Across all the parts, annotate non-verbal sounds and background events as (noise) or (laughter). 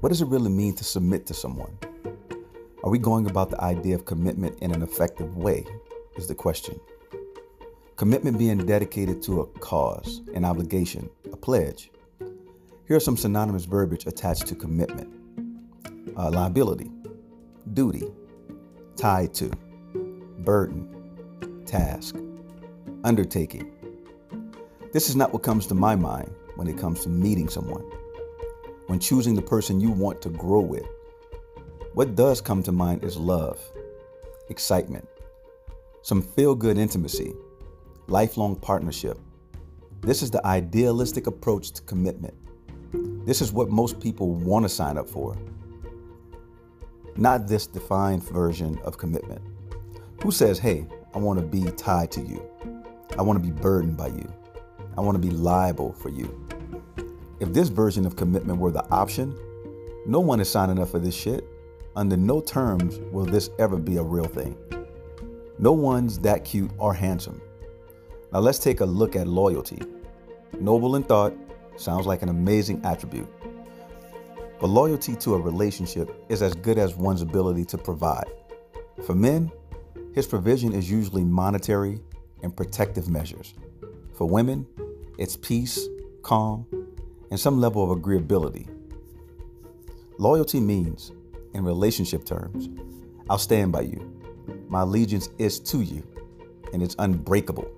What does it really mean to submit to someone? Are we going about the idea of commitment in an effective way? Is the question. Commitment being dedicated to a cause, an obligation, a pledge. Here are some synonymous verbiage attached to commitment uh, liability, duty, tied to, burden, task, undertaking. This is not what comes to my mind when it comes to meeting someone. When choosing the person you want to grow with, what does come to mind is love, excitement, some feel good intimacy, lifelong partnership. This is the idealistic approach to commitment. This is what most people want to sign up for. Not this defined version of commitment. Who says, hey, I want to be tied to you? I want to be burdened by you. I want to be liable for you. If this version of commitment were the option, no one is signing up for this shit. Under no terms will this ever be a real thing. No one's that cute or handsome. Now let's take a look at loyalty. Noble in thought, sounds like an amazing attribute. But loyalty to a relationship is as good as one's ability to provide. For men, his provision is usually monetary and protective measures. For women, it's peace, calm, and some level of agreeability. Loyalty means, in relationship terms, I'll stand by you. My allegiance is to you, and it's unbreakable.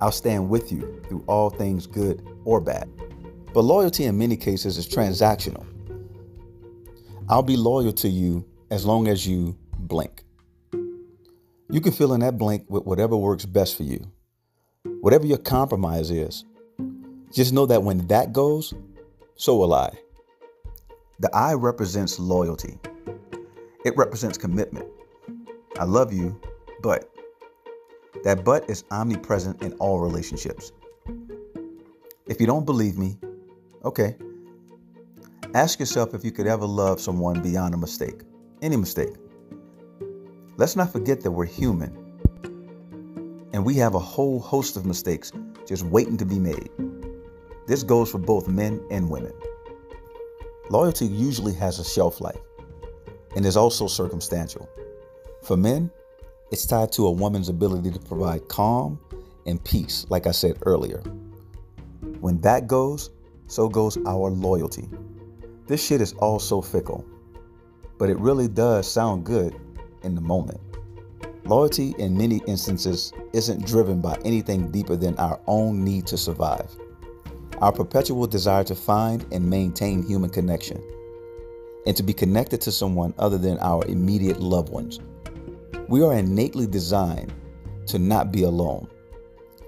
I'll stand with you through all things good or bad. But loyalty in many cases is transactional. I'll be loyal to you as long as you blink. You can fill in that blank with whatever works best for you. Whatever your compromise is, just know that when that goes, so will I. The I represents loyalty. It represents commitment. I love you, but that but is omnipresent in all relationships. If you don't believe me, okay. Ask yourself if you could ever love someone beyond a mistake, any mistake. Let's not forget that we're human and we have a whole host of mistakes just waiting to be made. This goes for both men and women. Loyalty usually has a shelf life and is also circumstantial. For men, it's tied to a woman's ability to provide calm and peace, like I said earlier. When that goes, so goes our loyalty. This shit is all so fickle, but it really does sound good in the moment. Loyalty, in many instances, isn't driven by anything deeper than our own need to survive, our perpetual desire to find and maintain human connection, and to be connected to someone other than our immediate loved ones. We are innately designed to not be alone,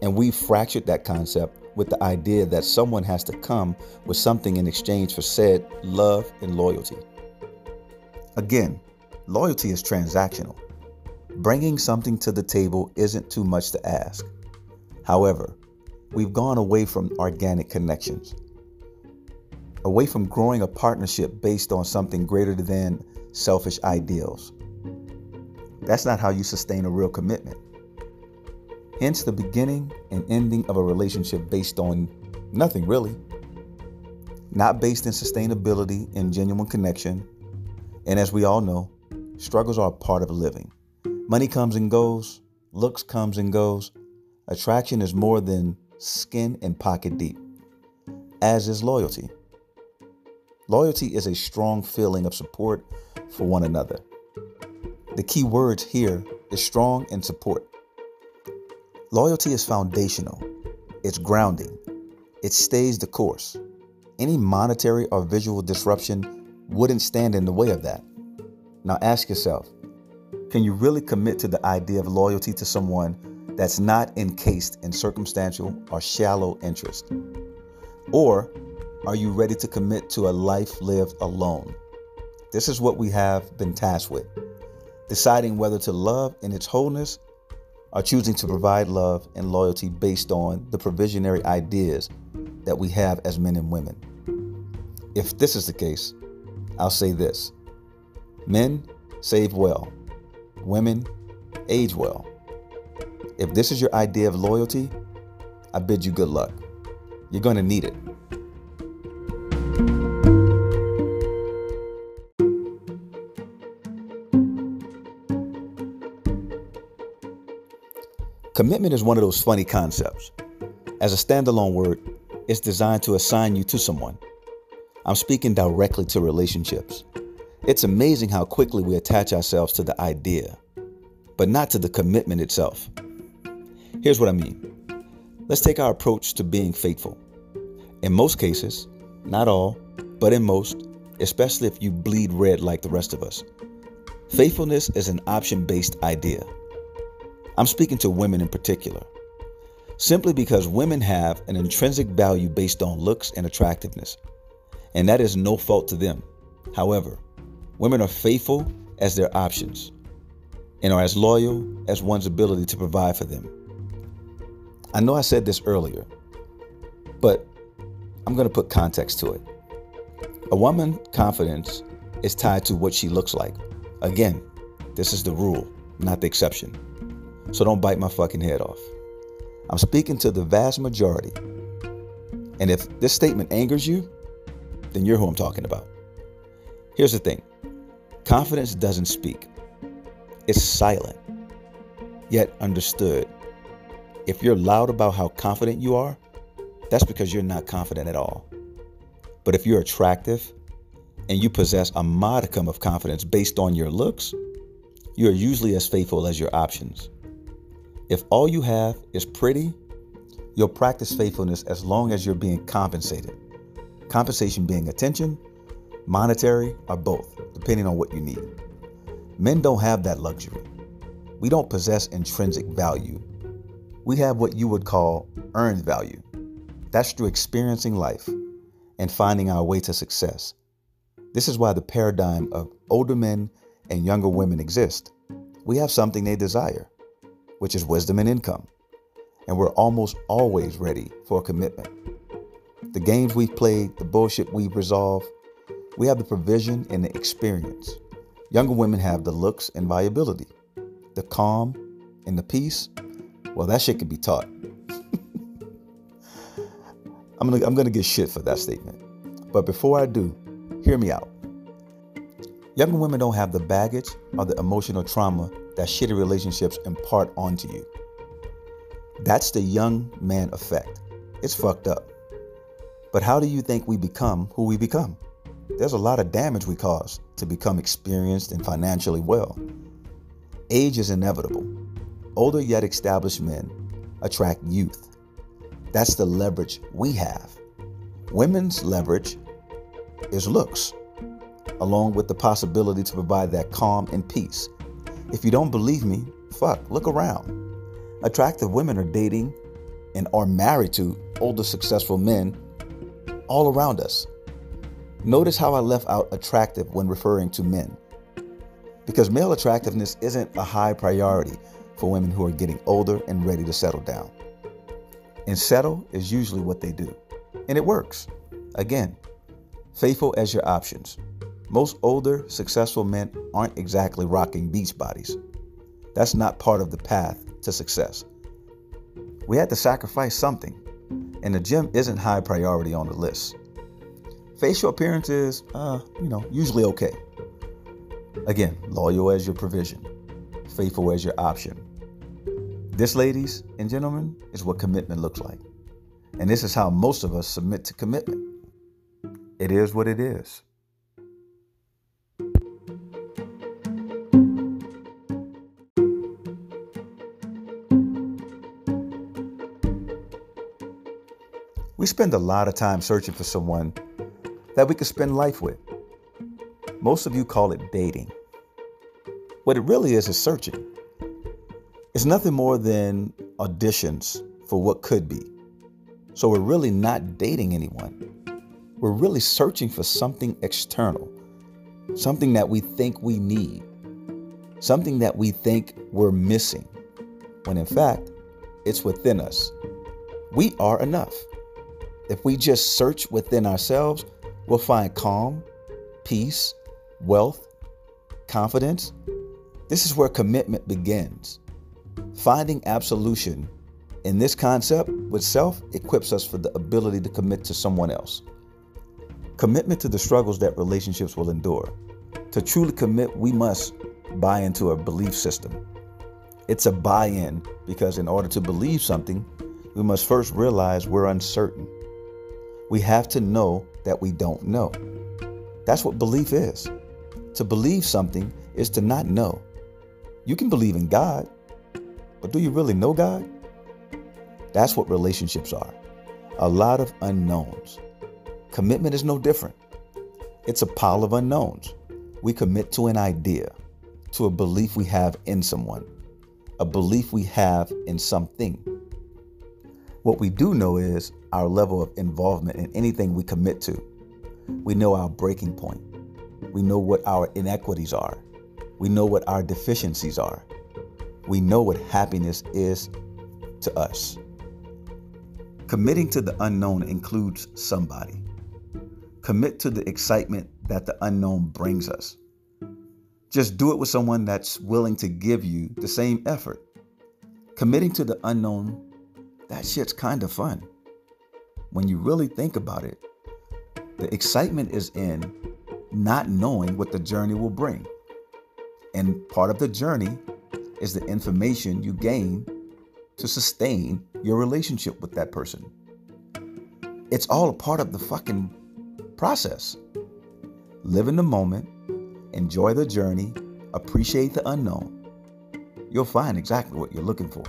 and we fractured that concept with the idea that someone has to come with something in exchange for said love and loyalty. Again, Loyalty is transactional. Bringing something to the table isn't too much to ask. However, we've gone away from organic connections, away from growing a partnership based on something greater than selfish ideals. That's not how you sustain a real commitment. Hence, the beginning and ending of a relationship based on nothing really. Not based in sustainability and genuine connection. And as we all know, Struggles are a part of living. Money comes and goes, looks comes and goes. Attraction is more than skin and pocket deep, as is loyalty. Loyalty is a strong feeling of support for one another. The key words here is strong and support. Loyalty is foundational. It's grounding. It stays the course. Any monetary or visual disruption wouldn't stand in the way of that. Now ask yourself can you really commit to the idea of loyalty to someone that's not encased in circumstantial or shallow interest? Or are you ready to commit to a life lived alone? This is what we have been tasked with deciding whether to love in its wholeness or choosing to provide love and loyalty based on the provisionary ideas that we have as men and women. If this is the case, I'll say this Men, save well. Women, age well. If this is your idea of loyalty, I bid you good luck. You're going to need it. Commitment is one of those funny concepts. As a standalone word, it's designed to assign you to someone. I'm speaking directly to relationships. It's amazing how quickly we attach ourselves to the idea, but not to the commitment itself. Here's what I mean let's take our approach to being faithful. In most cases, not all, but in most, especially if you bleed red like the rest of us, faithfulness is an option based idea. I'm speaking to women in particular, simply because women have an intrinsic value based on looks and attractiveness, and that is no fault to them. However, women are faithful as their options and are as loyal as one's ability to provide for them. I know I said this earlier, but I'm going to put context to it. A woman's confidence is tied to what she looks like. Again, this is the rule, not the exception. So don't bite my fucking head off. I'm speaking to the vast majority. And if this statement angers you, then you're who I'm talking about. Here's the thing confidence doesn't speak, it's silent, yet understood. If you're loud about how confident you are, that's because you're not confident at all. But if you're attractive and you possess a modicum of confidence based on your looks, you are usually as faithful as your options. If all you have is pretty, you'll practice faithfulness as long as you're being compensated. Compensation being attention, monetary, or both, depending on what you need. Men don't have that luxury. We don't possess intrinsic value. We have what you would call earned value. That's through experiencing life and finding our way to success. This is why the paradigm of older men and younger women exist. We have something they desire which is wisdom and income. And we're almost always ready for a commitment. The games we've played, the bullshit we've resolved, we have the provision and the experience. Younger women have the looks and viability, the calm and the peace. Well, that shit can be taught. (laughs) I'm gonna, I'm gonna get shit for that statement. But before I do, hear me out. Younger women don't have the baggage or the emotional trauma that shitty relationships impart onto you. That's the young man effect. It's fucked up. But how do you think we become who we become? There's a lot of damage we cause to become experienced and financially well. Age is inevitable. Older yet established men attract youth. That's the leverage we have. Women's leverage is looks, along with the possibility to provide that calm and peace if you don't believe me, fuck, look around. Attractive women are dating and are married to older successful men all around us. Notice how I left out attractive when referring to men. Because male attractiveness isn't a high priority for women who are getting older and ready to settle down. And settle is usually what they do. And it works. Again, faithful as your options. Most older, successful men aren't exactly rocking beach bodies. That's not part of the path to success. We had to sacrifice something, and the gym isn't high priority on the list. Facial appearance is, uh, you know, usually okay. Again, loyal as your provision, faithful as your option. This, ladies and gentlemen, is what commitment looks like. And this is how most of us submit to commitment. It is what it is. We spend a lot of time searching for someone that we could spend life with. Most of you call it dating. What it really is is searching. It's nothing more than auditions for what could be. So we're really not dating anyone. We're really searching for something external, something that we think we need, something that we think we're missing, when in fact, it's within us. We are enough. If we just search within ourselves, we'll find calm, peace, wealth, confidence. This is where commitment begins. Finding absolution in this concept with self equips us for the ability to commit to someone else. Commitment to the struggles that relationships will endure. To truly commit, we must buy into a belief system. It's a buy in because in order to believe something, we must first realize we're uncertain. We have to know that we don't know. That's what belief is. To believe something is to not know. You can believe in God, but do you really know God? That's what relationships are a lot of unknowns. Commitment is no different. It's a pile of unknowns. We commit to an idea, to a belief we have in someone, a belief we have in something. What we do know is our level of involvement in anything we commit to. We know our breaking point. We know what our inequities are. We know what our deficiencies are. We know what happiness is to us. Committing to the unknown includes somebody. Commit to the excitement that the unknown brings us. Just do it with someone that's willing to give you the same effort. Committing to the unknown, that shit's kind of fun. When you really think about it, the excitement is in not knowing what the journey will bring. And part of the journey is the information you gain to sustain your relationship with that person. It's all a part of the fucking process. Live in the moment, enjoy the journey, appreciate the unknown. You'll find exactly what you're looking for.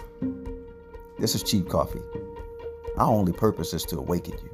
This is cheap coffee. Our only purpose is to awaken you.